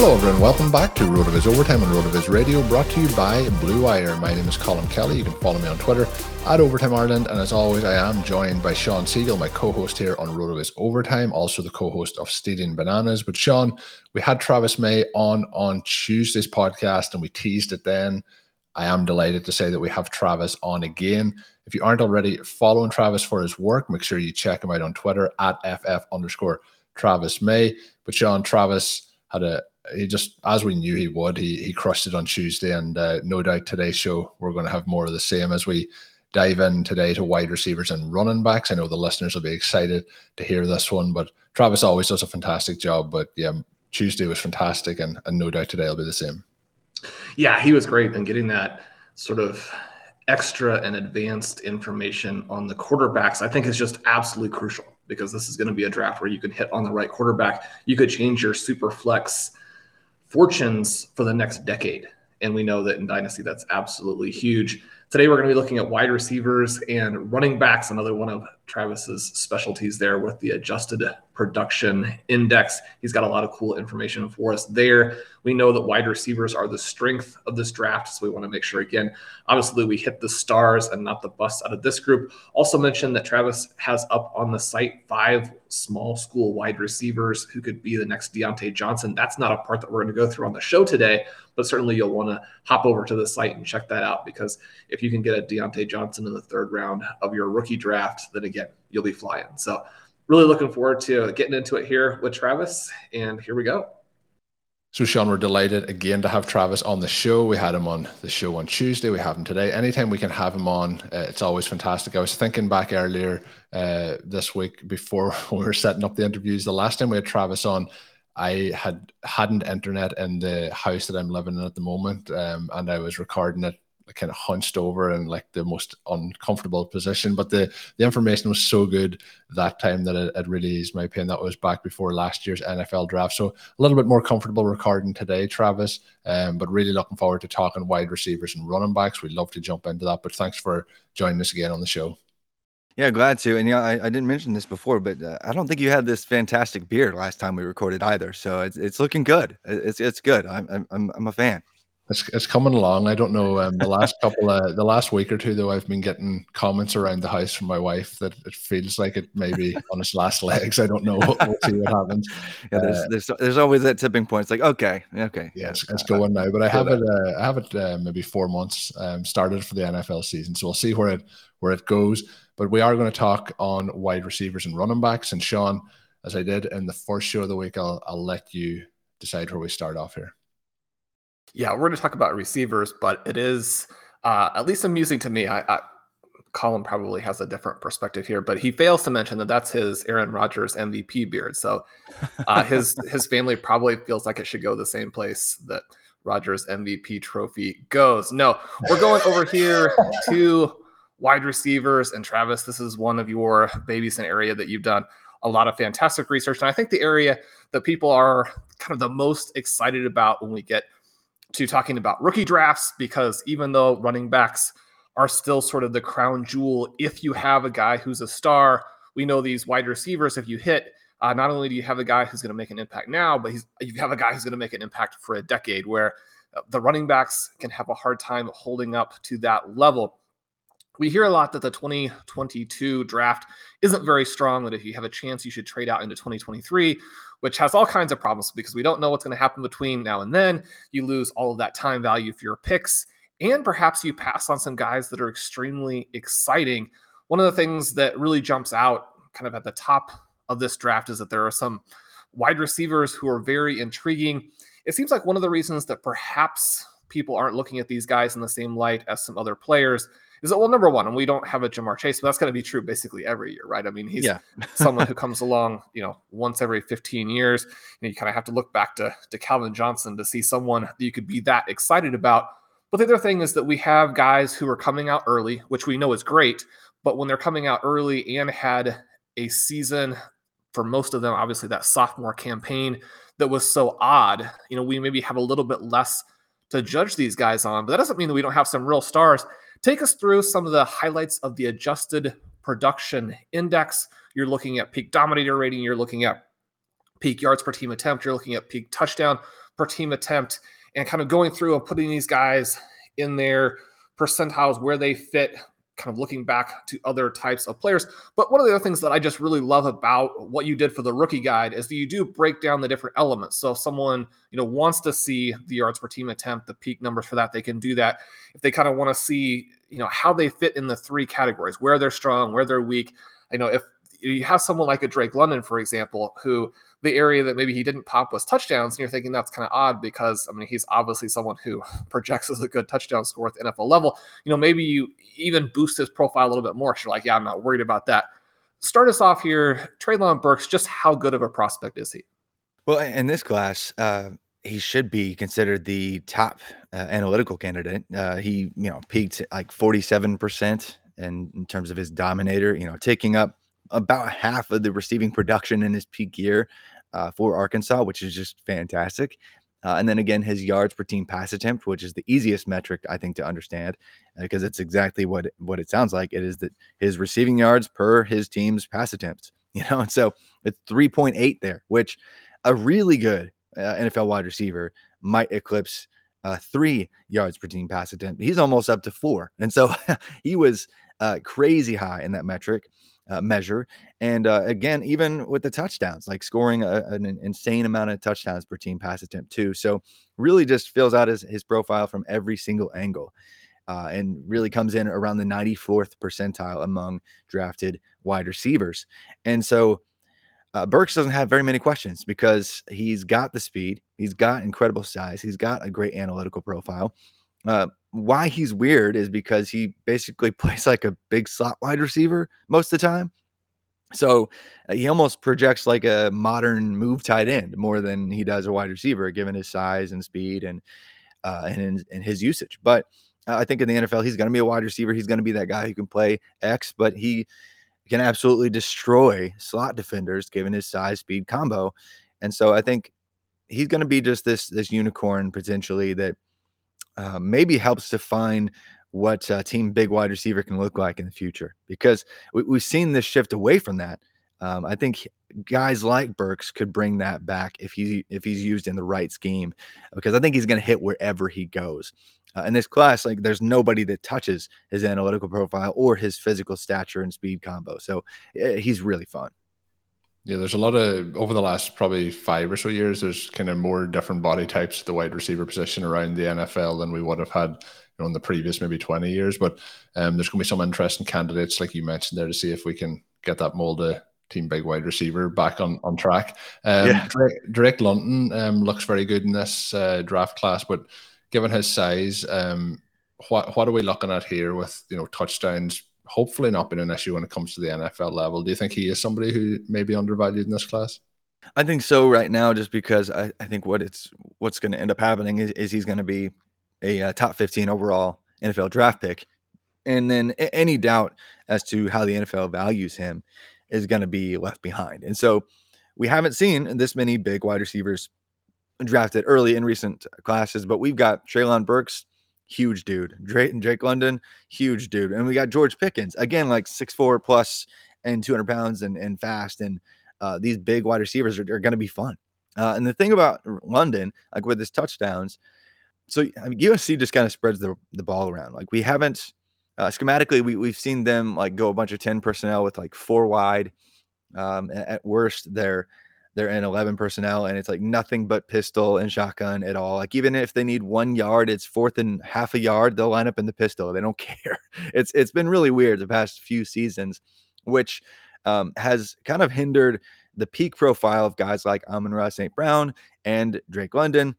Hello, everyone. Welcome back to RotoViz Overtime on RotoViz Radio, brought to you by Blue Wire. My name is Colm Kelly. You can follow me on Twitter at Overtime Ireland. And as always, I am joined by Shawn Siegele, my co host here on RotoViz Overtime, also the co host of Stealing Bananas. But Shawn, we had Travis May on on Tuesday's podcast and we teased it then. I am delighted to say that we have Travis on again. If you aren't already following Travis for his work, make sure you check him out on Twitter at FF underscore Travis May. But Shawn, Travis had a he just as we knew he would he he crushed it on tuesday and uh, no doubt today's show we're going to have more of the same as we dive in today to wide receivers and running backs. I know the listeners will be excited to hear this one but travis always does a fantastic job but yeah tuesday was fantastic and, and no doubt today will be the same. Yeah he was great and getting that sort of extra and advanced information on the quarterbacks i think is just absolutely crucial because this is going to be a draft where you can hit on the right quarterback. You could change your super flex fortunes for the next decade. And we know that in Dynasty, that's absolutely huge. Today, we're going to be looking at wide receivers and running backs, another one of Travis's specialties there with the adjusted production index. He's got a lot of cool information for us there. We know that wide receivers are the strength of this draft. So we want to make sure, again, obviously, we hit the stars and not the busts out of this group. Also, mentioned that Travis has up on the site five small school wide receivers who could be the next Diontae Johnson. That's not a part that we're going to go through on the show today, but certainly you'll want to hop over to the site and check that out because if you can get a Diontae Johnson in the third round of your rookie draft, then again, you'll be flying. So, really looking forward to getting into it here with Travis. And here we go. So, Shawn, we're delighted again to have Travis on the show. We had him on the show on Tuesday. We have him today. Anytime we can have him on, uh, it's always fantastic. I was thinking back earlier uh, this week before we were setting up the interviews. The last time we had Travis on, I had hadn't internet in the house that I'm living in at the moment, um, and I was recording it kind of hunched over in like the most uncomfortable position. But the the information was so good that time that it, it really is my opinion that was back before last year's NFL draft. So a little bit more comfortable recording today, Travis. Um, but really looking forward to talking wide receivers and running backs. We'd love to jump into that. But thanks for joining us again on the show. Yeah, glad to. And yeah, I, I didn't mention this before, but uh, I don't think you had this fantastic beard last time we recorded either. So it's it's looking good. It's it's good. I'm I'm I'm a fan. It's, it's coming along. I don't know. Um, the last couple of the last week or two, though, I've been getting comments around the house from my wife that it feels like it may be on its last legs. I don't know. We'll, we'll see what happens. Yeah, there's, uh, there's there's always that tipping point. It's like okay, okay, yeah, it's, it's going now. But I have it. Uh, I have it uh, maybe four months um, started for the NFL season, so we'll see where it where it goes. But we are going to talk on wide receivers and running backs. And Shawn, as I did in the first show of the week, I'll I'll let you decide where we start off here. Yeah, we're going to talk about receivers, but it is uh, at least amusing to me. I, I, Colm probably has a different perspective here, but he fails to mention that that's his Aaron Rodgers MVP beard. So uh, his his family probably feels like it should go the same place that Rodgers MVP trophy goes. No, we're going over here to wide receivers and Travis. This is one of your babies in area that you've done a lot of fantastic research, and I think the area that people are kind of the most excited about when we get to talking about rookie drafts because even though running backs are still sort of the crown jewel, if you have a guy who's a star, we know these wide receivers, if you hit, uh, not only do you have a guy who's going to make an impact now, but you have a guy who's going to make an impact for a decade where uh, the running backs can have a hard time holding up to that level. We hear a lot that the 2022 draft isn't very strong, that if you have a chance, you should trade out into 2023 which has all kinds of problems because we don't know what's going to happen between now and then. You lose all of that time value for your picks, and perhaps you pass on some guys that are extremely exciting. One of the things that really jumps out kind of at the top of this draft is that there are some wide receivers who are very intriguing. It seems like one of the reasons that perhaps people aren't looking at these guys in the same light as some other players is that well, number one, and we don't have a Ja'Marr Chase, but that's going to be true basically every year, right? I mean, he's yeah. someone who comes along, you know, once every 15 years. And you kind of have to look back to to Calvin Johnson to see someone that you could be that excited about. But the other thing is that we have guys who are coming out early, which we know is great, but when they're coming out early and had a season for most of them, obviously that sophomore campaign that was so odd, you know, we maybe have a little bit less to judge these guys on, but that doesn't mean that we don't have some real stars. Take us through some of the highlights of the adjusted production index. You're looking at peak dominator rating, you're looking at peak yards per team attempt, you're looking at peak touchdown per team attempt, and kind of going through and putting these guys in their percentiles where they fit kind of looking back to other types of players. But one of the other things that I just really love about what you did for the rookie guide is that you do break down the different elements. So if someone, you know, wants to see the yards per team attempt, the peak numbers for that, they can do that. If they kind of want to see, you know, how they fit in the three categories, where they're strong, where they're weak. You know, if you have someone like a Drake London, for example, who the area that maybe he didn't pop was touchdowns, and you're thinking that's kind of odd because I mean he's obviously someone who projects as a good touchdown scorer at the NFL level. You know, maybe you even boost his profile a little bit more. So you're like, yeah, I'm not worried about that. Start us off here, Treylon Burks. Just how good of a prospect is he? Well, in this class, uh, he should be considered the top uh, analytical candidate. Uh, he, you know, peaked like 47 percent in terms of his dominator. You know, taking up about half of the receiving production in his peak year uh, for Arkansas, which is just fantastic. Uh, and then again, his yards per team pass attempt, which is the easiest metric I think to understand, because uh, it's exactly what what it sounds like. It is that his receiving yards per his team's pass attempts. You know, and so it's 3.8 there, which a really good uh, NFL wide receiver might eclipse uh, three yards per team pass attempt. He's almost up to four, and so he was uh, crazy high in that metric uh, measure. And uh, again, even with the touchdowns, like scoring a, an insane amount of touchdowns per team pass attempt, too. So, really just fills out his, his profile from every single angle. Uh, and really comes in around the 94th percentile among drafted wide receivers. And so uh, Burks doesn't have very many questions because he's got the speed, he's got incredible size, he's got a great analytical profile. Uh, why he's weird is because he basically plays like a big slot wide receiver most of the time. So uh, he almost projects like a modern move tight end more than he does a wide receiver, given his size and speed and uh, and, and his usage. But uh, I think in the NFL, he's going to be a wide receiver. He's going to be that guy who can play X, but he can absolutely destroy slot defenders given his size speed combo. And so I think he's going to be just this this unicorn potentially that uh, maybe helps define what uh, team big wide receiver can look like in the future because we, have seen this shift away from that. Um, I think guys like Burks could bring that back if he if he's used in the right scheme because I think he's going to hit wherever he goes. Uh, in this class, like there's nobody that touches his analytical profile or his physical stature and speed combo. So uh, he's really fun. Yeah, there's a lot of over the last probably five or so years. There's kind of more different body types, the wide receiver position around the NFL than we would have had, you know, in the previous maybe 20 years. But um, there's going to be some interesting candidates, like you mentioned there, to see if we can get that mold of team big wide receiver back on on track. Um, yeah. Drake, Drake London um, looks very good in this uh, draft class, but given his size, um, what what are we looking at here with you know touchdowns hopefully not been an issue when it comes to the NFL level. Do you think he is somebody who may be undervalued in this class? I think so right now, just because I, I think what it's what's going to end up happening is, is he's going to be a, a, top 15 overall NFL draft pick. And then any doubt as to how the NFL values him is going to be left behind. And so we haven't seen this many big wide receivers drafted early in recent classes, but we've got Treylon Burks, huge dude. Drake and Drake London, huge dude. And we got George Pickens, again, like six four plus and 200 pounds and, and fast. And uh, these big wide receivers are, are going to be fun. Uh, and the thing about London, like with his touchdowns, so I mean, USC just kind of spreads the, the ball around. Like we haven't uh, schematically, we, we've seen them like go a bunch of 10 personnel with like four wide. Um, at worst, they're they're in 11 personnel and it's like nothing but pistol and shotgun at all. Like even if they need one yard, it's fourth and half a yard, they'll line up in the pistol. They don't care. It's it's been really weird the past few seasons, which um, has kind of hindered the peak profile of guys like Amon-Ra St. Brown and Drake London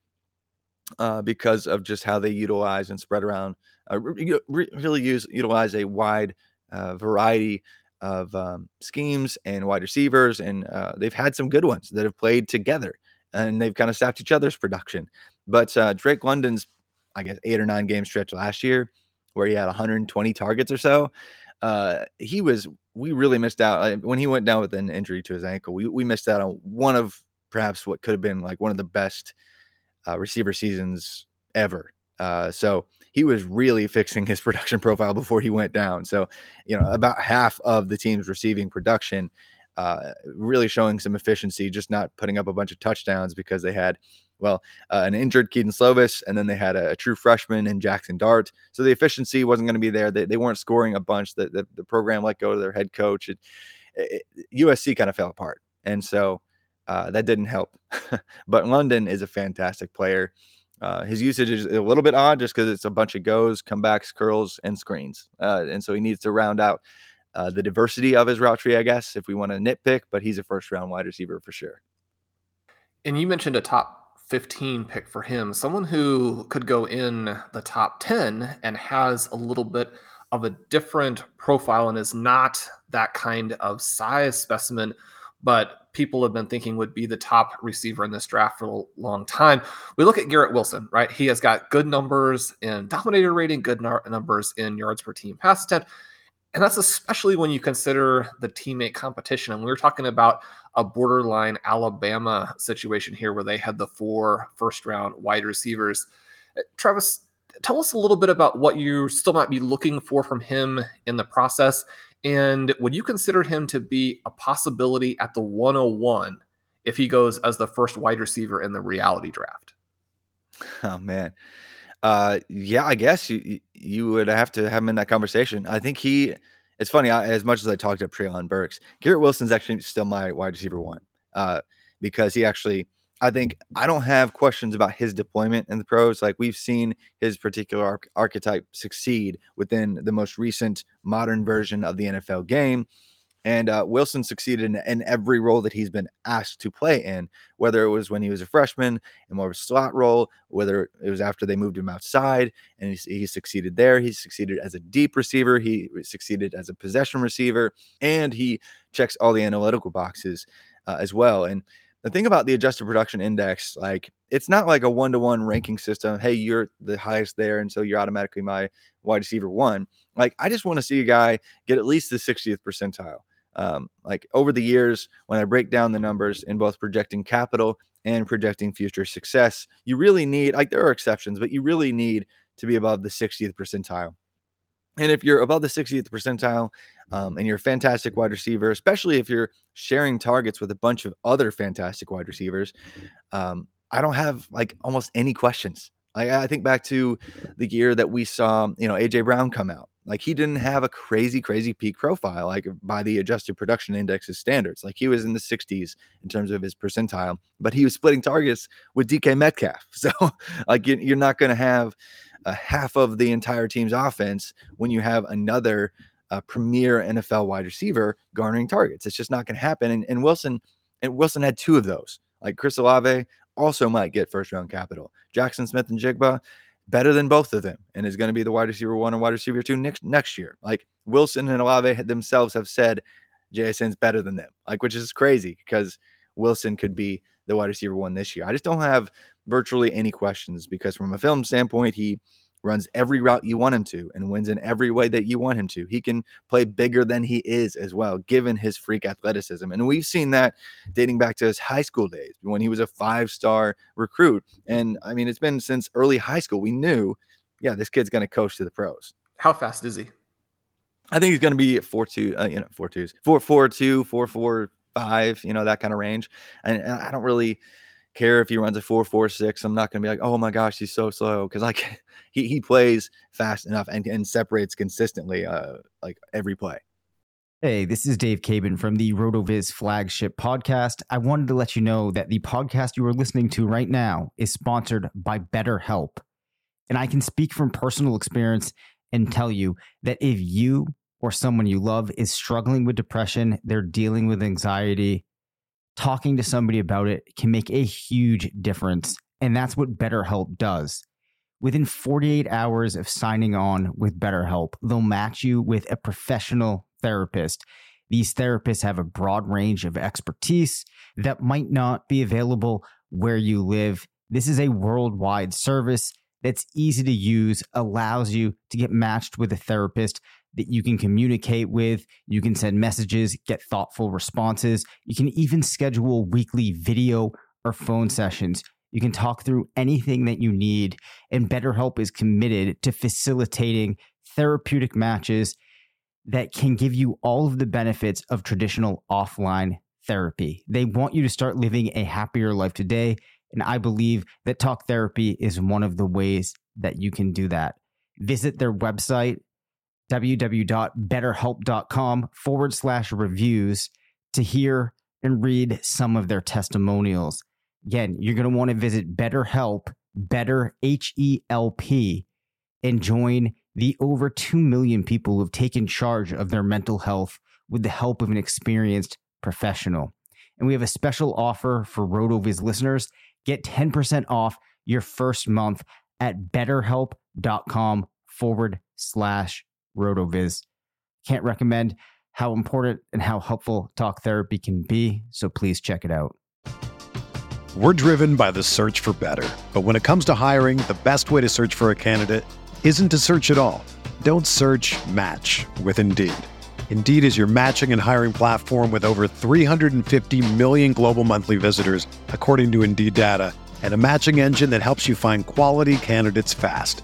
uh, because of just how they utilize and spread around, uh, re- really use utilize a wide uh, variety of um, schemes and wide receivers, and uh, they've had some good ones that have played together, and they've kind of sapped each other's production. But uh, Drake London's, I guess, eight or nine game stretch last year, where he had 120 targets or so, uh, he was. We really missed out when he went down with an injury to his ankle. We we missed out on one of perhaps what could have been like one of the best uh, receiver seasons ever. Uh, so he was really fixing his production profile before he went down. So, you know, about half of the team's receiving production, uh, really showing some efficiency, just not putting up a bunch of touchdowns because they had, well, uh, an injured Kedon Slovis, and then they had a, a, true freshman in Jaxson Dart. So the efficiency wasn't going to be there. They, they weren't scoring a bunch. The, the, the program let go of their head coach. It, it, USC kind of fell apart. And so uh, that didn't help. but London is a fantastic player. Uh, his usage is a little bit odd just because it's a bunch of goes, comebacks, curls, and screens. Uh, and so he needs to round out uh, the diversity of his route tree, I guess, if we want to nitpick, but he's a first round wide receiver for sure. And you mentioned a top 15 pick for him, someone who could go in the top 10 and has a little bit of a different profile and is not that kind of size specimen, but people have been thinking would be the top receiver in this draft for a long time. We look at Garrett Wilson, right? He has got good numbers in dominator rating, good numbers in yards per team pass attempt. And that's especially when you consider the teammate competition. And we were talking about a borderline Alabama situation here where they had the four first round wide receivers. Uh, Travis, tell us a little bit about what you still might be looking for from him in the process and would you consider him to be a possibility at the 101 if he goes as the first wide receiver in the reality draft? Oh man. Uh yeah, I guess you you would have to have him in that conversation. I think he it's funny, I, as much as I talked up Treylon Burks, Garrett Wilson's actually still my wide receiver one. Uh because he actually I think I don't have questions about his deployment in the pros. Like we've seen his particular arch- archetype succeed within the most recent modern version of the NFL game. And uh, Wilson succeeded in, in, every role that he's been asked to play in, whether it was when he was a freshman in more of a slot role, whether it was after they moved him outside and he, he succeeded there. He succeeded as a deep receiver, he succeeded as a possession receiver, and he checks all the analytical boxes uh, as well. And the thing about the adjusted production index, like it's not like a one to one ranking system. Hey, you're the highest there, and so you're automatically my wide receiver one. Like I just want to see a guy get at least the 60th percentile. Um, like over the years, when I break down the numbers in both projecting capital and projecting future success, you really need like there are exceptions, but you really need to be above the 60th percentile. And if you're above the 60th percentile um, and you're a fantastic wide receiver, especially if you're sharing targets with a bunch of other fantastic wide receivers, um, I don't have like almost any questions. Like I think back to the year that we saw, you know, AJ Brown come out. Like he didn't have a crazy, crazy peak profile, like by the adjusted production index's standards. Like he was in the 60s in terms of his percentile, but he was splitting targets with DK Metcalf. So like you're not going to have a half of the entire team's offense when you have another uh, premier NFL wide receiver garnering targets. It's just not going to happen. And, and, Wilson, and Wilson had two of those. Like Chris Olave also might get first round capital. Jaxon Smith-Njigba better than both of them and is going to be the wide receiver one and wide receiver two next next year. Like Wilson and Olave themselves have said JSN's better than them. Like which is crazy because Wilson could be the wide receiver one this year. I just don't have virtually any questions because from a film standpoint, he runs every route you want him to and wins in every way that you want him to. He can play bigger than he is as well, given his freak athleticism. And we've seen that dating back to his high school days when he was a five star recruit. And I mean, it's been since early high school. We knew, yeah, this kid's going to coach to the pros. How fast is he? I think he's going to be four two, uh, you know, four twos, four four two, four four five, you know, that kind of range. And, and I don't really care if he runs a four four six. I'm not going to be like, oh my gosh, he's so slow because like he he plays fast enough and and separates consistently, uh, like every play. Hey, this is Dave Caban from the RotoViz flagship podcast. I wanted to let you know that the podcast you are listening to right now is sponsored by BetterHelp. And I can speak from personal experience and tell you that if you or someone you love is struggling with depression, they're dealing with anxiety, talking to somebody about it can make a huge difference. And that's what BetterHelp does. Within 48 hours of signing on with BetterHelp, they'll match you with a professional therapist. These therapists have a broad range of expertise that might not be available where you live. This is a worldwide service that's easy to use, allows you to get matched with a therapist that you can communicate with. You can send messages, get thoughtful responses. You can even schedule weekly video or phone sessions. You can talk through anything that you need. And BetterHelp is committed to facilitating therapeutic matches that can give you all of the benefits of traditional offline therapy. They want you to start living a happier life today. And I believe that talk therapy is one of the ways that you can do that. Visit their website, www.betterhelp.com forward slash reviews to hear and read some of their testimonials. Again, you're going to want to visit BetterHelp, Better H E L P, and join the over 2 million people who have taken charge of their mental health with the help of an experienced professional. And we have a special offer for RotoViz listeners. Get 10% off your first month at betterhelp.com forward slash RotoViz. Can't recommend how important and how helpful talk therapy can be, so please check it out. We're driven by the search for better. But when it comes to hiring, the best way to search for a candidate isn't to search at all. Don't search match with Indeed. Indeed is your matching and hiring platform with over 350 million global monthly visitors, according to Indeed data, and a matching engine that helps you find quality candidates fast.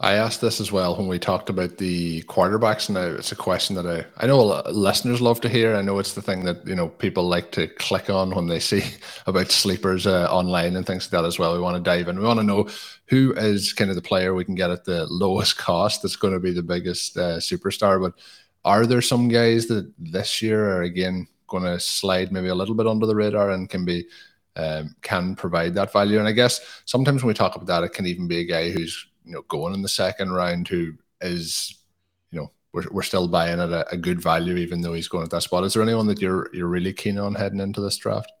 I asked this as well when we talked about the quarterbacks, and it's a question that I, I know listeners love to hear. I know it's the thing that you know people like to click on when they see about sleepers uh, online and things like that as well. We want to dive in. We want to know who is kind of the player we can get at the lowest cost that's going to be the biggest uh, superstar. But are there some guys that this year are again going to slide maybe a little bit under the radar and can be um, can provide that value? And I guess sometimes when we talk about that, it can even be a guy who's you know going in the second round who is you know we're, we're still buying at a, a good value even though he's going at that spot. Is there anyone that you're you're really keen on heading into this draft?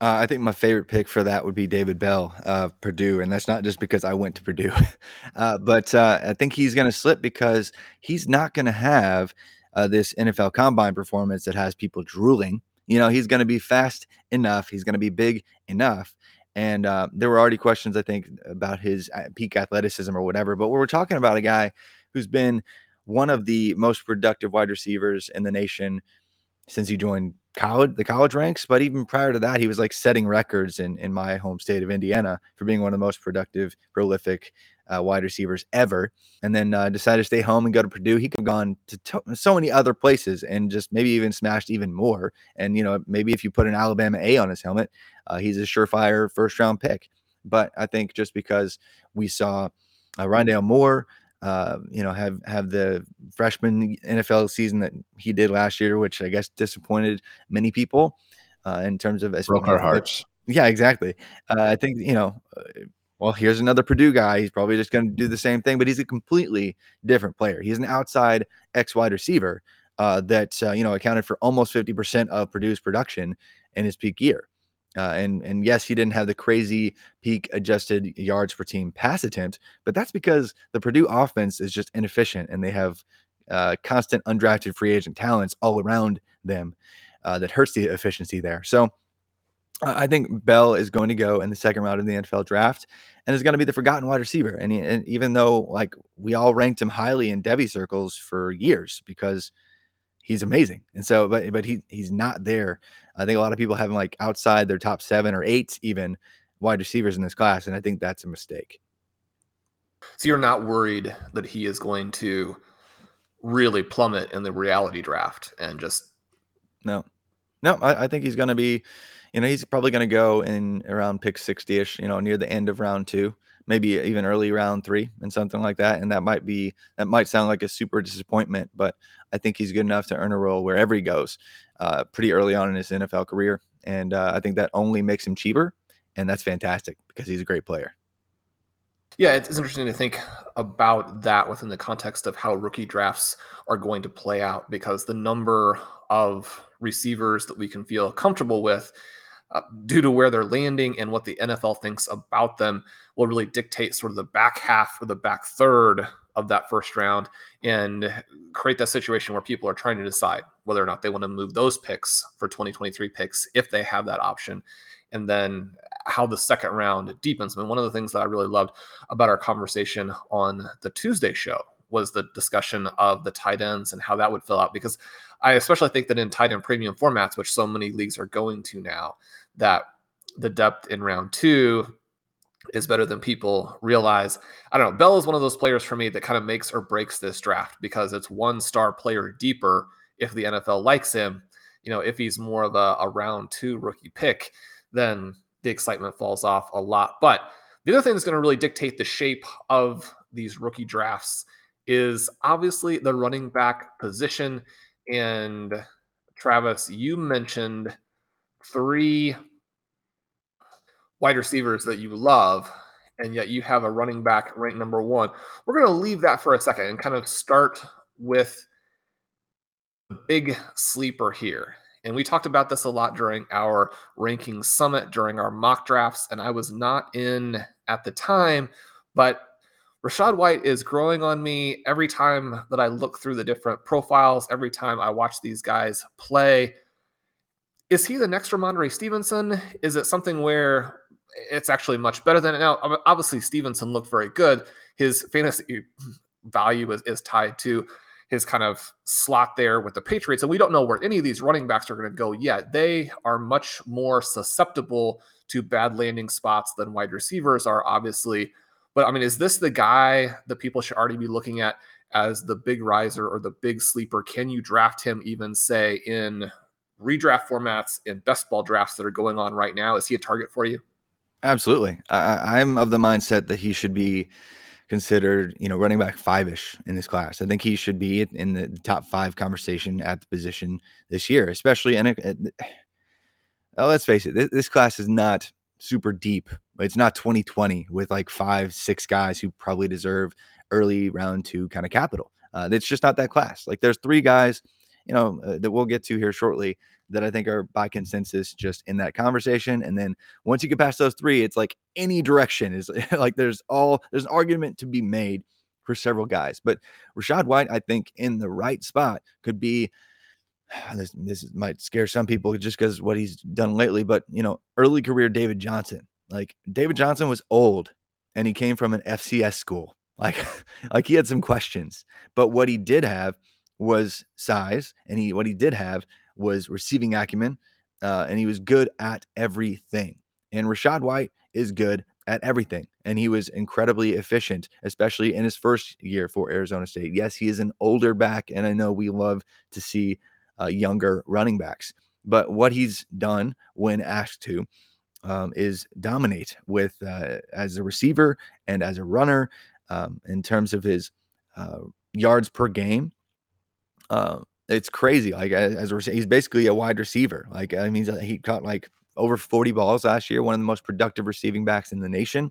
Uh, I think my favorite pick for that would be David Bell of Purdue, and that's not just because I went to Purdue, uh, but uh, I think he's going to slip because he's not going to have uh, this NFL Combine performance that has people drooling. You know, he's going to be fast enough, he's going to be big enough, and uh, there were already questions, I think, about his uh, peak athleticism or whatever. But we're talking about a guy who's been one of the most productive wide receivers in the nation since he joined college, the college ranks. But even prior to that, he was like setting records in in my home state of Indiana for being one of the most productive, prolific uh, wide receivers ever. And then uh, decided to stay home and go to Purdue. He could have gone to to- so many other places and just maybe even smashed even more. And you know, maybe if you put an Alabama A on his helmet, uh, he's a surefire first round pick. But I think just because we saw uh, Rondale Moore, uh, you know, have have the freshman NFL season that he did last year, which I guess disappointed many people uh, in terms of broke our hearts. Yeah, exactly. Uh, I think you know. Uh, well, here's another Purdue guy. He's probably just going to do the same thing, but he's a completely different player. He's an outside X wide receiver uh, that uh, you know accounted for almost 50% of Purdue's production in his peak year. Uh, and and yes, he didn't have the crazy peak adjusted yards per team pass attempt, but that's because the Purdue offense is just inefficient and they have uh, constant undrafted free agent talents all around them uh, that hurts the efficiency there. So I think Bell is going to go in the second round of the NFL draft and is going to be the forgotten wide receiver. And, and even though like we all ranked him highly in Devy circles for years because he's amazing. And so, but but he he's not there I think a lot of people have him like outside their top seven or eight, even wide receivers in this class. And I think that's a mistake. So you're not worried that he is going to really plummet in the reality draft and just. No, no, I, I think he's going to be, you know, he's probably going to go in around pick 60 ish, you know, near the end of round two maybe even early round three and something like that. And that might be that might sound like a super disappointment, but I think he's good enough to earn a role wherever he goes, uh, pretty early on in his NFL career. And uh, I think that only makes him cheaper, and that's fantastic because he's a great player. Yeah, it's interesting to think about that within the context of how rookie drafts are going to play out because the number of receivers that we can feel comfortable with uh, due to where they're landing and what the NFL thinks about them will really dictate sort of the back half or the back third of that first round and create that situation where people are trying to decide whether or not they want to move those picks for 2023 picks if they have that option and then how the second round deepens. I mean, one of the things that I really loved about our conversation on the Tuesday show was the discussion of the tight ends and how that would fill out because I especially think that in tight end premium formats, which so many leagues are going to now, that the depth in round two is better than people realize. I don't know. Bell is one of those players for me that kind of makes or breaks this draft because it's one star player deeper if the NFL likes him. You know, if he's more of a, a round two rookie pick, then the excitement falls off a lot. But the other thing that's going to really dictate the shape of these rookie drafts is obviously the running back position. And Travis, you mentioned three wide receivers that you love, and yet you have a running back ranked number one. We're going to leave that for a second and kind of start with the big sleeper here. And we talked about this a lot during our ranking summit, during our mock drafts, and I was not in at the time, but Rachaad White is growing on me every time that I look through the different profiles, every time I watch these guys play. Is he the next Rhamondre Stevenson? Is it something where it's actually much better than it now? Obviously, Stevenson looked very good. His fantasy value is, is tied to his kind of slot there with the Patriots. And we don't know where any of these running backs are going to go yet. They are much more susceptible to bad landing spots than wide receivers are, obviously. But I mean, is this the guy that people should already be looking at as the big riser or the big sleeper? Can you draft him even, say, in redraft formats and best ball drafts that are going on right now? Is he a target for you? Absolutely. I, I'm of the mindset that he should be considered, you know, running back five ish in this class. I think he should be in the top five conversation at the position this year, especially in a. well, let's face it, this, this class is not super deep. It's not 2020 with like five, six guys who probably deserve early round two kind of capital. Uh, it's just not that class. Like there's three guys you know, uh, that we'll get to here shortly that I think are by consensus just in that conversation. And then once you get past those three, it's like any direction is like there's all there's an argument to be made for several guys. But Rachaad White, I think, in the right spot could be. This, this might scare some people just because what he's done lately, but you know, early career David Johnson. Like David Johnson was old and he came from an FCS school. Like, like he had some questions, but what he did have was size, and he what he did have was receiving acumen, uh, and he was good at everything. And Rachaad White is good at everything. And he was incredibly efficient, especially in his first year for Arizona State. Yes, he is an older back, and I know we love to see uh, younger running backs. But what he's done when asked to um, is dominate with uh, as a receiver and as a runner um, in terms of his uh, yards per game. It's crazy. Like as, as a, he's basically a wide receiver. Like I mean, he caught like over 40 balls last year, one of the most productive receiving backs in the nation.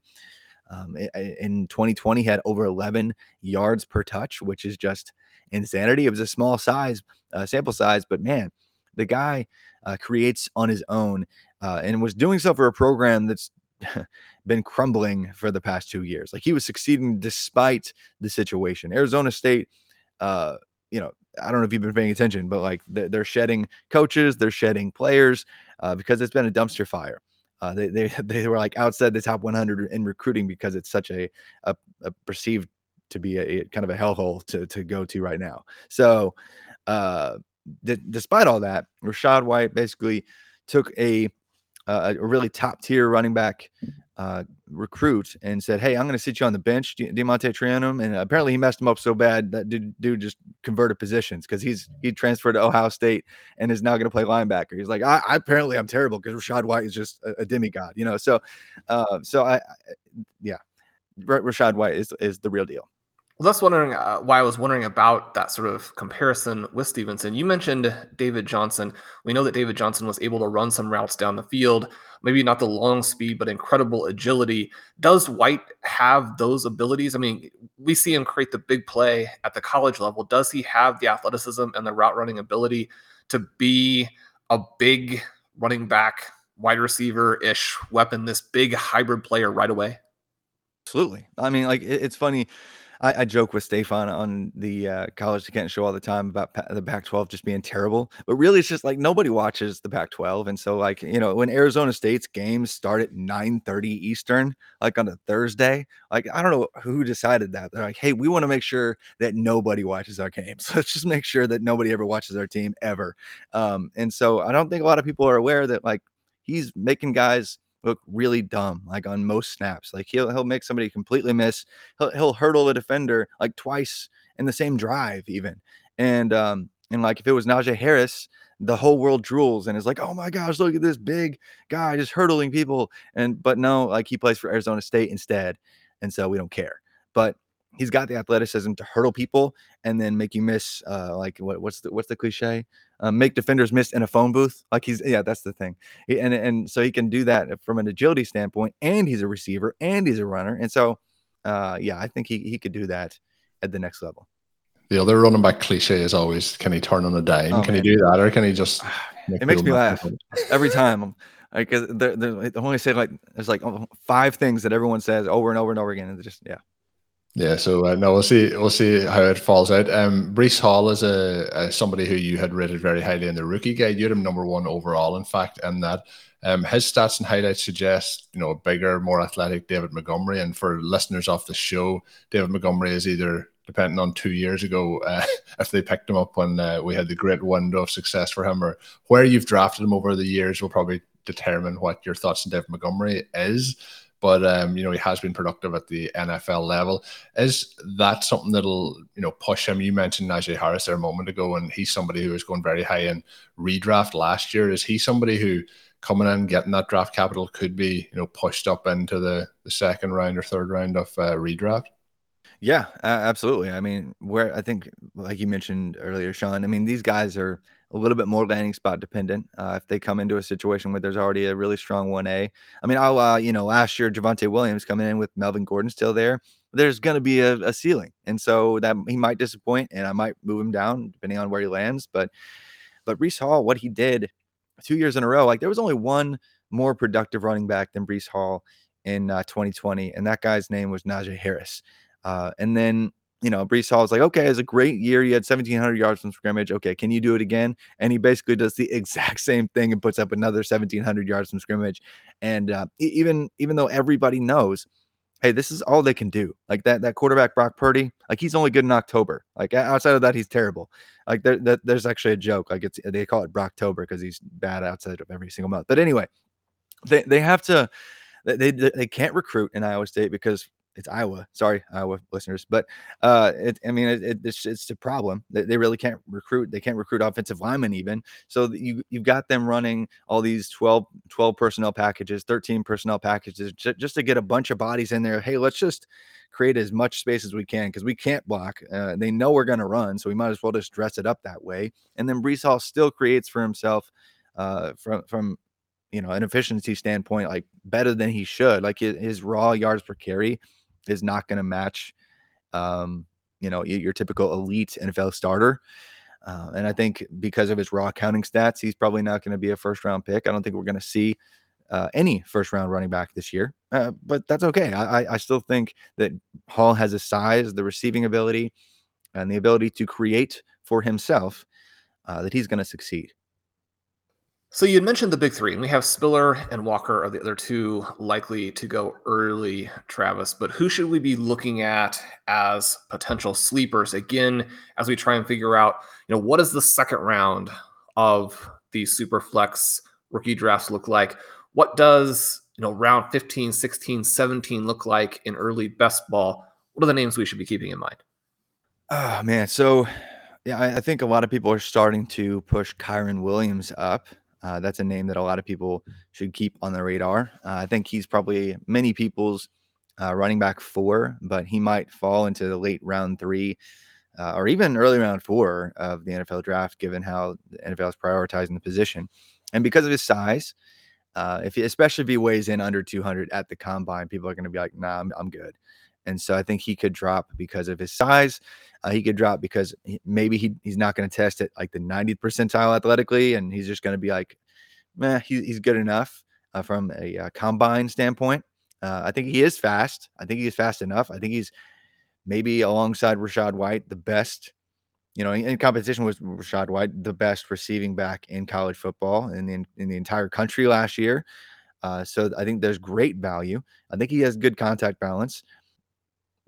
Um, in 2020, had over 11 yards per touch, which is just insanity. It was a small size uh, sample size, but man, the guy uh, creates on his own uh, and was doing so for a program that's been crumbling for the past two years. Like he was succeeding despite the situation. Arizona State, uh, you know, I don't know if you've been paying attention, but like they're shedding coaches, they're shedding players uh, because it's been a dumpster fire. Uh, they, they they were like outside the top 100 in recruiting because it's such a, a, a perceived to be a, a, kind of a hellhole to to go to right now. So, uh, d- despite all that, Rachaad White basically took a a really top tier running back uh, recruit and said, "Hey, I'm going to sit you on the bench, DeaMonte Trayanum." And apparently, he messed him up so bad that dude, dude just converted positions because he's he transferred to Ohio State and is now going to play linebacker. He's like, I, I apparently I'm terrible because Rachaad White is just a, a demigod, you know. So, uh, so I, I yeah, Rachaad White is is the real deal. Well, that's wondering uh, why I was wondering about that sort of comparison with Stevenson. You mentioned David Johnson. We know that David Johnson was able to run some routes down the field, maybe not the long speed, but incredible agility. Does White have those abilities? I mean, we see him create the big play at the college level. Does he have the athleticism and the route running ability to be a big running back, wide receiver ish weapon, this big hybrid player right away? Absolutely. I mean, like, it, it's funny I, I joke with Stefan on the uh, College to Kent show all the time about pa- the Pac-12 just being terrible, but really it's just like nobody watches the Pac-12, and so like you know when Arizona State's games start at 9:30 Eastern, like on a Thursday, like I don't know who decided that. They're like, hey, we want to make sure that nobody watches our games. Let's just make sure that nobody ever watches our team ever. Um, and so I don't think a lot of people are aware that like he's making guys look really dumb, like on most snaps. Like he'll he'll make somebody completely miss. He'll he'll hurdle a defender like twice in the same drive, even. And um and like if it was Najee Harris, the whole world drools and is like, oh my gosh, look at this big guy just hurdling people. And but no, like he plays for Arizona State instead, and so we don't care. But he's got the athleticism to hurdle people and then make you miss. Uh, like what, what's the what's the cliche? Uh, make defenders miss in a phone booth. Like he's yeah, that's the thing. He, and and so he can do that from an agility standpoint, and he's a receiver, and he's a runner, and so uh, yeah, I think he he could do that at the next level. The other running back cliche is always, can he turn on a dime? Oh, can man. he do that, or can he just? it makes me laugh every time. Like they're, they're, only say like there's like five things that everyone says over and over and over again, and just yeah. Yeah, so uh, no, we'll see. We'll see how it falls out. Um, Breece Hall is a, a, somebody who you had rated very highly in the rookie guide. You had him number one overall, in fact, and that um, his stats and highlights suggest you know a bigger, more athletic David Montgomery. And for listeners off the show, David Montgomery is either depending on two years ago uh, if they picked him up when uh, we had the great window of success for him, or where you've drafted him over the years will probably determine what your thoughts on David Montgomery is but um, you know he has been productive at the NFL level. Is that something that'll you know push him? You mentioned Najee Harris there a moment ago, and he's somebody who was going very high in redraft last year. Is he somebody who coming in getting that draft capital could be you know pushed up into the the second round or third round of uh, redraft? Yeah, uh, absolutely. I mean, where I think, like you mentioned earlier, Shawn. I mean, these guys are a little bit more landing spot dependent. Uh, if they come into a situation where there's already a really strong 1A, I mean, I'll, uh, you know, last year, Javonte Williams coming in with Melvin Gordon still there, there's going to be a, a, ceiling. And so that he might disappoint and I might move him down depending on where he lands. But, but Breece Hall, what he did two years in a row, like there was only one more productive running back than Breece Hall in uh, 2020. And that guy's name was Najee Harris. Uh, and then you know, Breece Hall is like, okay, it's a great year. You had 1,700 yards from scrimmage. Okay, can you do it again? And he basically does the exact same thing and puts up another 1,700 yards from scrimmage. And uh, even even though everybody knows hey, this is all they can do. Like that that quarterback Brock Purdy, like he's only good in October. Like outside of that, he's terrible. Like there, there there's actually a joke. Like it's they call it Brocktober because he's bad outside of every single month. But anyway, they they have to they, they can't recruit in Iowa State because it's Iowa. Sorry, Iowa listeners, but uh, it, I mean, it, it's it's a problem. They, they really can't recruit. They can't recruit offensive linemen even. So you you've got them running all these 12, 12 personnel packages, thirteen personnel packages, j- just to get a bunch of bodies in there. Hey, let's just create as much space as we can because we can't block. Uh, they know we're going to run, so we might as well just dress it up that way. And then Breece Hall still creates for himself uh, from from you know an efficiency standpoint, like better than he should. Like his, his raw yards per carry is not going to match, um, you know, your typical elite NFL starter. Uh, and I think because of his raw counting stats, he's probably not going to be a first round pick. I don't think we're going to see uh, any first round running back this year, uh, but that's okay. I, I still think that Hall has a size, the receiving ability, and the ability to create for himself uh, that he's going to succeed. So you mentioned the big three, and we have Spiller and Walker are the other two likely to go early, Travis. But who should we be looking at as potential sleepers? Again, as we try and figure out, you know, what does the second round of these super flex rookie drafts look like? What does, you know, round 15, 16, 17 look like in early best ball? What are the names we should be keeping in mind? Oh man. So yeah, I, I think a lot of people are starting to push Kyren Williams up. Uh, that's a name that a lot of people should keep on the radar. Uh, I think he's probably many people's uh, running back four, but he might fall into the late round three uh, or even early round four of the NFL draft, given how the NFL is prioritizing the position. And because of his size, uh, if he, especially if he weighs in under 200 at the combine, people are going to be like, "Nah, I'm, I'm good." And so I think he could drop because of his size. Uh, he could drop because he, maybe he, he's not going to test it like the 90th percentile athletically, and he's just going to be like, "Meh, he, he's good enough uh, from a uh, combine standpoint." Uh, I think he is fast. I think he's fast enough. I think he's maybe alongside Rachaad White, the best, you know, in, in competition with Rachaad White, the best receiving back in college football in the, in the entire country last year. Uh, so I think there's great value. I think he has good contact balance.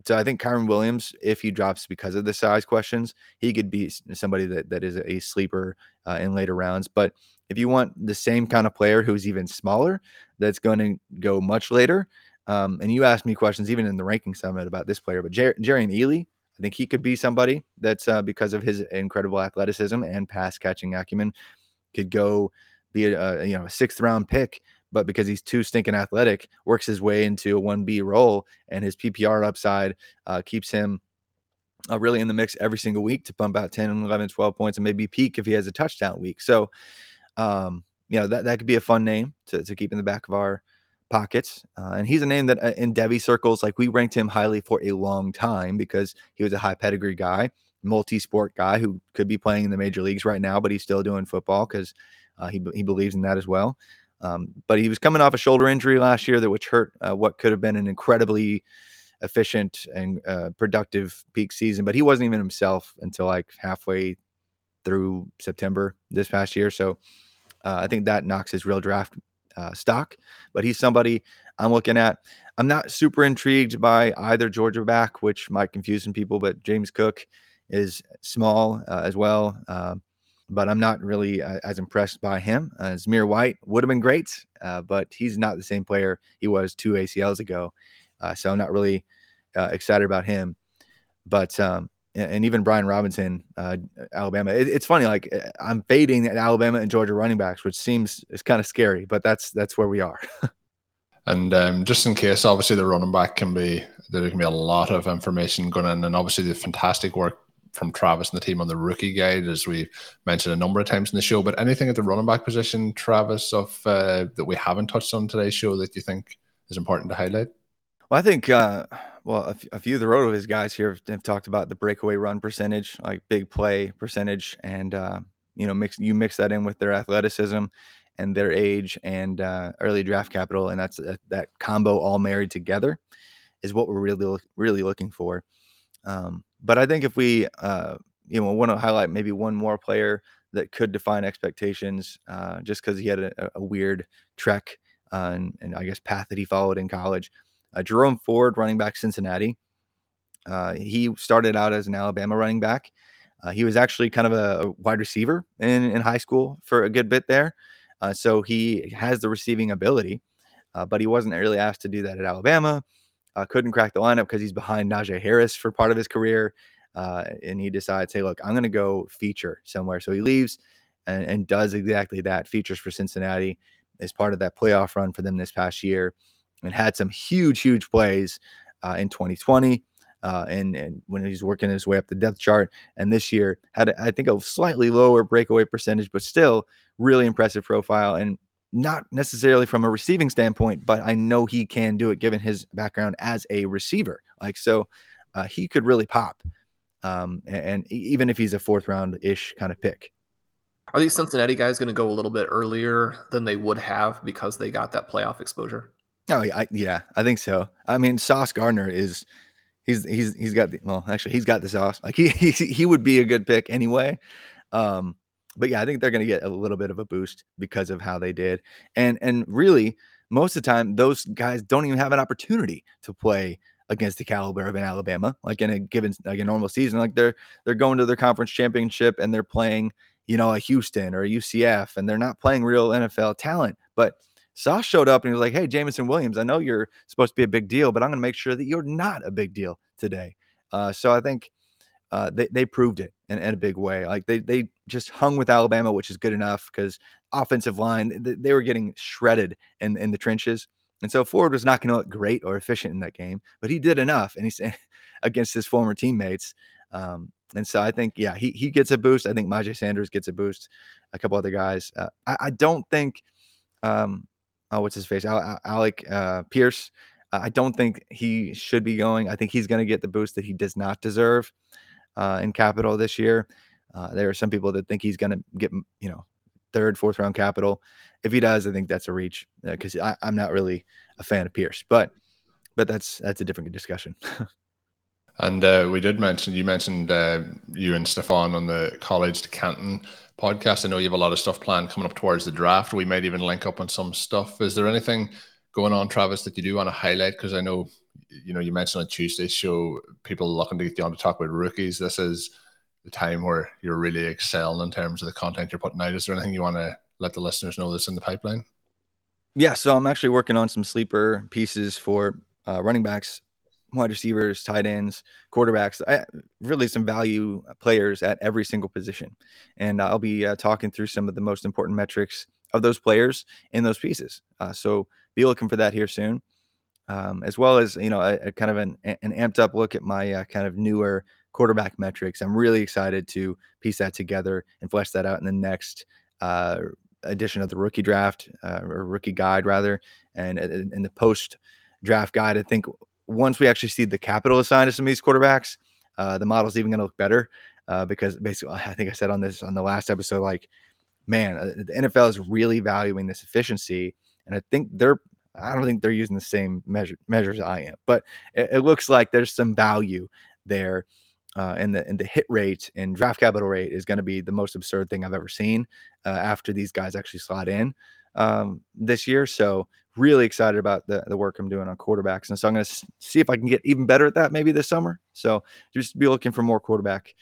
So I think Kyren Williams, if he drops because of the size questions, he could be somebody that that is a sleeper uh, in later rounds. But if you want the same kind of player who's even smaller, that's going to go much later. Um, and you asked me questions even in the ranking summit about this player, but Jer- Jerrion Ealy, I think he could be somebody that's uh, because of his incredible athleticism and pass catching acumen, could go be a, a you know a sixth round pick but because he's too stinking athletic, works his way into a 1B role, and his PPR upside uh, keeps him uh, really in the mix every single week to pump out 10, 11, 12 points and maybe peak if he has a touchdown week. So, um, you know, that, that could be a fun name to, to keep in the back of our pockets. Uh, and he's a name that uh, in Devy circles, like we ranked him highly for a long time because he was a high pedigree guy, multi sport guy who could be playing in the major leagues right now, but he's still doing football because uh, he, he believes in that as well. Um, but he was coming off a shoulder injury last year that which hurt uh, what could have been an incredibly efficient and uh, productive peak season. But he wasn't even himself until like halfway through September this past year. So uh, I think that knocks his real draft uh, stock. But he's somebody I'm looking at. I'm not super intrigued by either Georgia back, which might confuse some people. But James Cook is small uh, as well. Um, but I'm not really uh, as impressed by him. Uh, Zamir White would have been great, uh, but he's not the same player he was two ACLs ago. Uh, so I'm not really uh, excited about him. But um, and even Brian Robinson, uh, Alabama. It, it's funny, like I'm fading at Alabama and Georgia running backs, which seems is kind of scary, but that's that's where we are. and um, just in case, obviously the running back can be there can be a lot of information going in, and obviously the fantastic work from Travis and the team on the rookie guide, as we mentioned a number of times in the show. But anything at the running back position, Travis, of uh, that we haven't touched on today's show that you think is important to highlight? Well, I think, uh, well, a, f- a few of the RotoViz guys here have, have, talked about the breakaway run percentage, like big play percentage, and uh, you know, mix you mix that in with their athleticism and their age and uh, early draft capital, and that's uh, that combo all married together is what we're really really looking for. Um, but I think if we, uh, you know, want to highlight maybe one more player that could define expectations, uh, just because he had a, a, weird trek uh, and, and, I guess path that he followed in college. Uh, Jerome Ford, running back Cincinnati. Uh, he started out as an Alabama running back. Uh, he was actually kind of a, wide receiver in, in high school for a good bit there. So he has the receiving ability, but he wasn't really asked to do that at Alabama. Uh, couldn't crack the lineup because he's behind Najee Harris for part of his career. Uh, and he decides, hey, look, I'm going to go feature somewhere. So he leaves and, and, does exactly that. Features for Cincinnati as part of that playoff run for them this past year and had some huge, huge plays uh, in 2020 uh, and and when he's working his way up the depth chart. And this year had I think a slightly lower breakaway percentage, but still really impressive profile and not necessarily from a receiving standpoint, but I know he can do it given his background as a receiver. Like so, uh, he could really pop. Um, and, and even if he's a fourth round ish kind of pick. Are these Cincinnati guys going to go a little bit earlier than they would have because they got that playoff exposure? Oh, yeah, yeah, I think so. I mean, Sauce Gardner is He's he's he's got the well, actually he's got the sauce. Like he he he would be a good pick anyway. Um, but yeah, I think they're going to get a little bit of a boost because of how they did. And and really, most of the time, those guys don't even have an opportunity to play against the caliber of an Alabama, like in a given like a normal season. Like they're they're going to their conference championship and they're playing, you know, a Houston or a UCF, and they're not playing real NFL talent. But Sauce showed up and he was like, Hey, Jameson Williams, I know you're supposed to be a big deal, but I'm going to make sure that you're not a big deal today. Uh, so I think uh, they, they proved it in, in, a big way. Like they, they just hung with Alabama, which is good enough because offensive line, they, they, were getting shredded in, in the trenches. And so Ford was not going to look great or efficient in that game, but he did enough. And he's against his former teammates. Um, and so I think, yeah, he, he gets a boost. I think Myjai Sanders gets a boost. A couple other guys. Uh, I, I, don't think um, uh, what's his face, Alec uh, Pierce. I don't think he should be going. I think he's going to get the boost that he does not deserve uh, in capital this year. Uh, there are some people that think he's going to get, you know, third, fourth round capital. If he does, I think that's a reach because uh, I'm not really a fan of Pierce, but but that's that's a different discussion. and uh, we did mention you mentioned uh, you and Stefan on the College to Canton podcast. I know you have a lot of stuff planned coming up towards the draft. We might even link up on some stuff. Is there anything going on, Travis, that you do want to highlight? Because I know, you know, you mentioned on Tuesday's show, people looking to get you on to talk about rookies. This is the time where you're really excelling in terms of the content you're putting out. Is there anything you want to let the listeners know that's in the pipeline? Yeah, so I'm actually working on some sleeper pieces for uh, running backs wide receivers, tight ends, quarterbacks, I, really some value players at every single position. And I'll be uh, talking through some of the most important metrics of those players in those pieces. Uh, so be looking for that here soon, um, as well as you know a, a, kind of an, an amped up look at my uh, kind of newer quarterback metrics. I'm really excited to piece that together and flesh that out in the next uh, edition of the rookie draft uh, or rookie guide rather, and in the post draft guide. I think once we actually see the capital assigned to some of these quarterbacks, uh, the model's even going to look better uh, because basically, I think I said on this on the last episode, like, man, uh, the NFL is really valuing this efficiency, and I think they're. I don't think they're using the same measure, measures I am, but it, it looks like there's some value there. Uh, and the and the hit rate and draft capital rate is going to be the most absurd thing I've ever seen uh, after these guys actually slot in um, this year. So really excited about the, the work I'm doing on quarterbacks. And so I'm going to see if I can get even better at that maybe this summer. So just be looking for more quarterback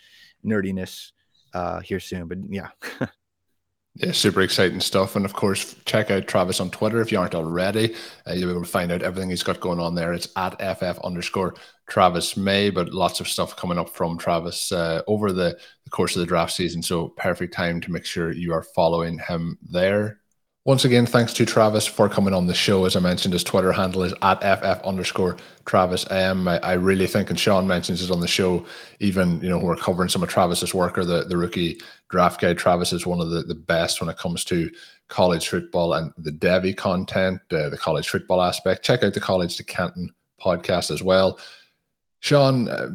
nerdiness uh, here soon. But yeah. Yeah, super exciting stuff. And of course, check out Travis on Twitter if you aren't already. Uh, you'll be able to find out everything he's got going on there. It's at FF underscore Travis May, but lots of stuff coming up from Travis uh, over the, the course of the draft season. So, perfect time to make sure you are following him there. Once again, thanks to Travis for coming on the show. As I mentioned, his Twitter handle is at ff underscore Travis. I, I really think, and Shawn mentions it on the show, even you know we're covering some of Travis's work or the, the rookie draft guide. Travis is one of the, the best when it comes to college football and the Devy content, uh, the college football aspect. Check out the College to Canton podcast as well. Shawn, uh,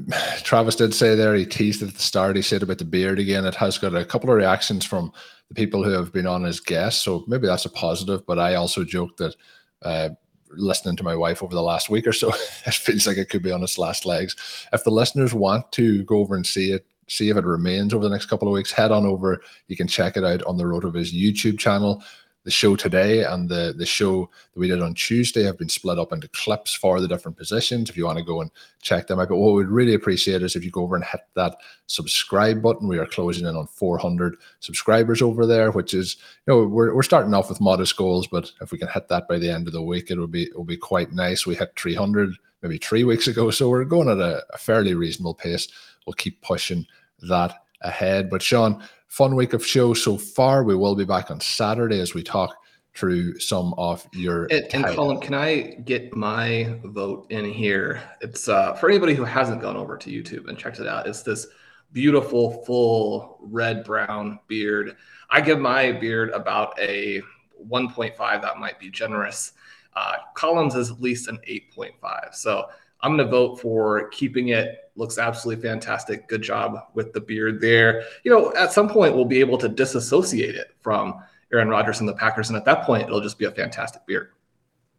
Travis did say there, he teased at the start, he said about the beard again. It has got a couple of reactions from the people who have been on as guests. So maybe that's a positive. But I also joked that uh, listening to my wife over the last week or so, it feels like it could be on its last legs. If the listeners want to go over and see it, see if it remains over the next couple of weeks, head on over. You can check it out on the RotoViz YouTube channel. The show today and the the show that we did on Tuesday have been split up into clips for the different positions. If you want to go and check them out, but what we'd really appreciate is if you go over and hit that subscribe button. We are closing in on 400 subscribers over there, which is you know we're, we're starting off with modest goals, but if we can hit that by the end of the week, it will be it will be quite nice. We hit 300 maybe three weeks ago, so we're going at a, a fairly reasonable pace. We'll keep pushing that ahead. But Shawn, fun week of shows so far. We will be back on Saturday as we talk through some of your. And, and Colm, can I get my vote in here? It's uh, for anybody who hasn't gone over to YouTube and checked it out. It's this beautiful, full red brown beard. I give my beard about a 1.5. That might be generous. Uh, Colm's is at least an 8.5. So I'm going to vote for keeping it. Looks absolutely fantastic. Good job with the beard there. You know, at some point we'll be able to disassociate it from Aaron Rodgers and the Packers, and at that point it'll just be a fantastic beard.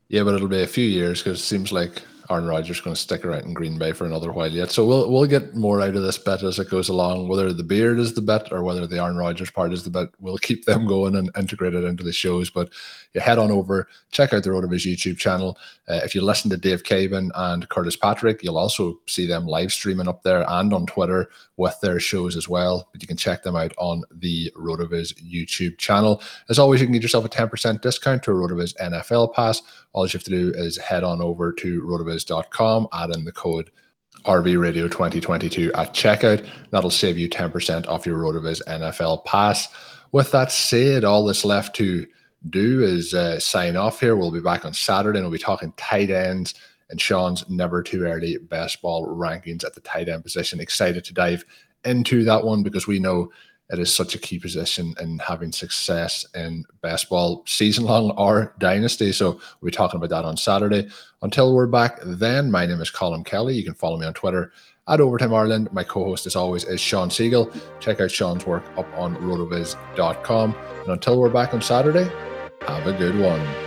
Yeah, but it'll be a few years because it seems like Aaron Rodgers going to stick around in Green Bay for another while yet. So we'll we'll get more out of this bet as it goes along. Whether the beard is the bet or whether the Aaron Rodgers part is the bet, we'll keep them going and integrate it into the shows. But you head on over, check out the RotoViz YouTube channel. Uh, if you listen to Dave Caban and Curtis Patrick, you'll also see them live streaming up there and on Twitter with their shows as well. But you can check them out on the RotoViz YouTube channel. As always, you can get yourself a 10% discount to a RotoViz NFL pass. All you have to do is head on over to rotoviz.com, add in the code RV Radio 2022 at checkout. That'll save you 10% off your RotoViz NFL pass. With that said, all that's left to do is uh, sign off here. We'll be back on Saturday and we'll be talking tight ends and Shawn's never too early best ball rankings at the tight end position. Excited to dive into that one because we know it is such a key position in having success in best ball season long or dynasty. So we'll be talking about that on Saturday. Until we're back then, my name is Colm Kelly. You can follow me on Twitter at Overtime Ireland. My co-host, as always, is Shawn Siegele. Check out Shawn's work up on rotoviz.com. And until we're back on Saturday, have a good one.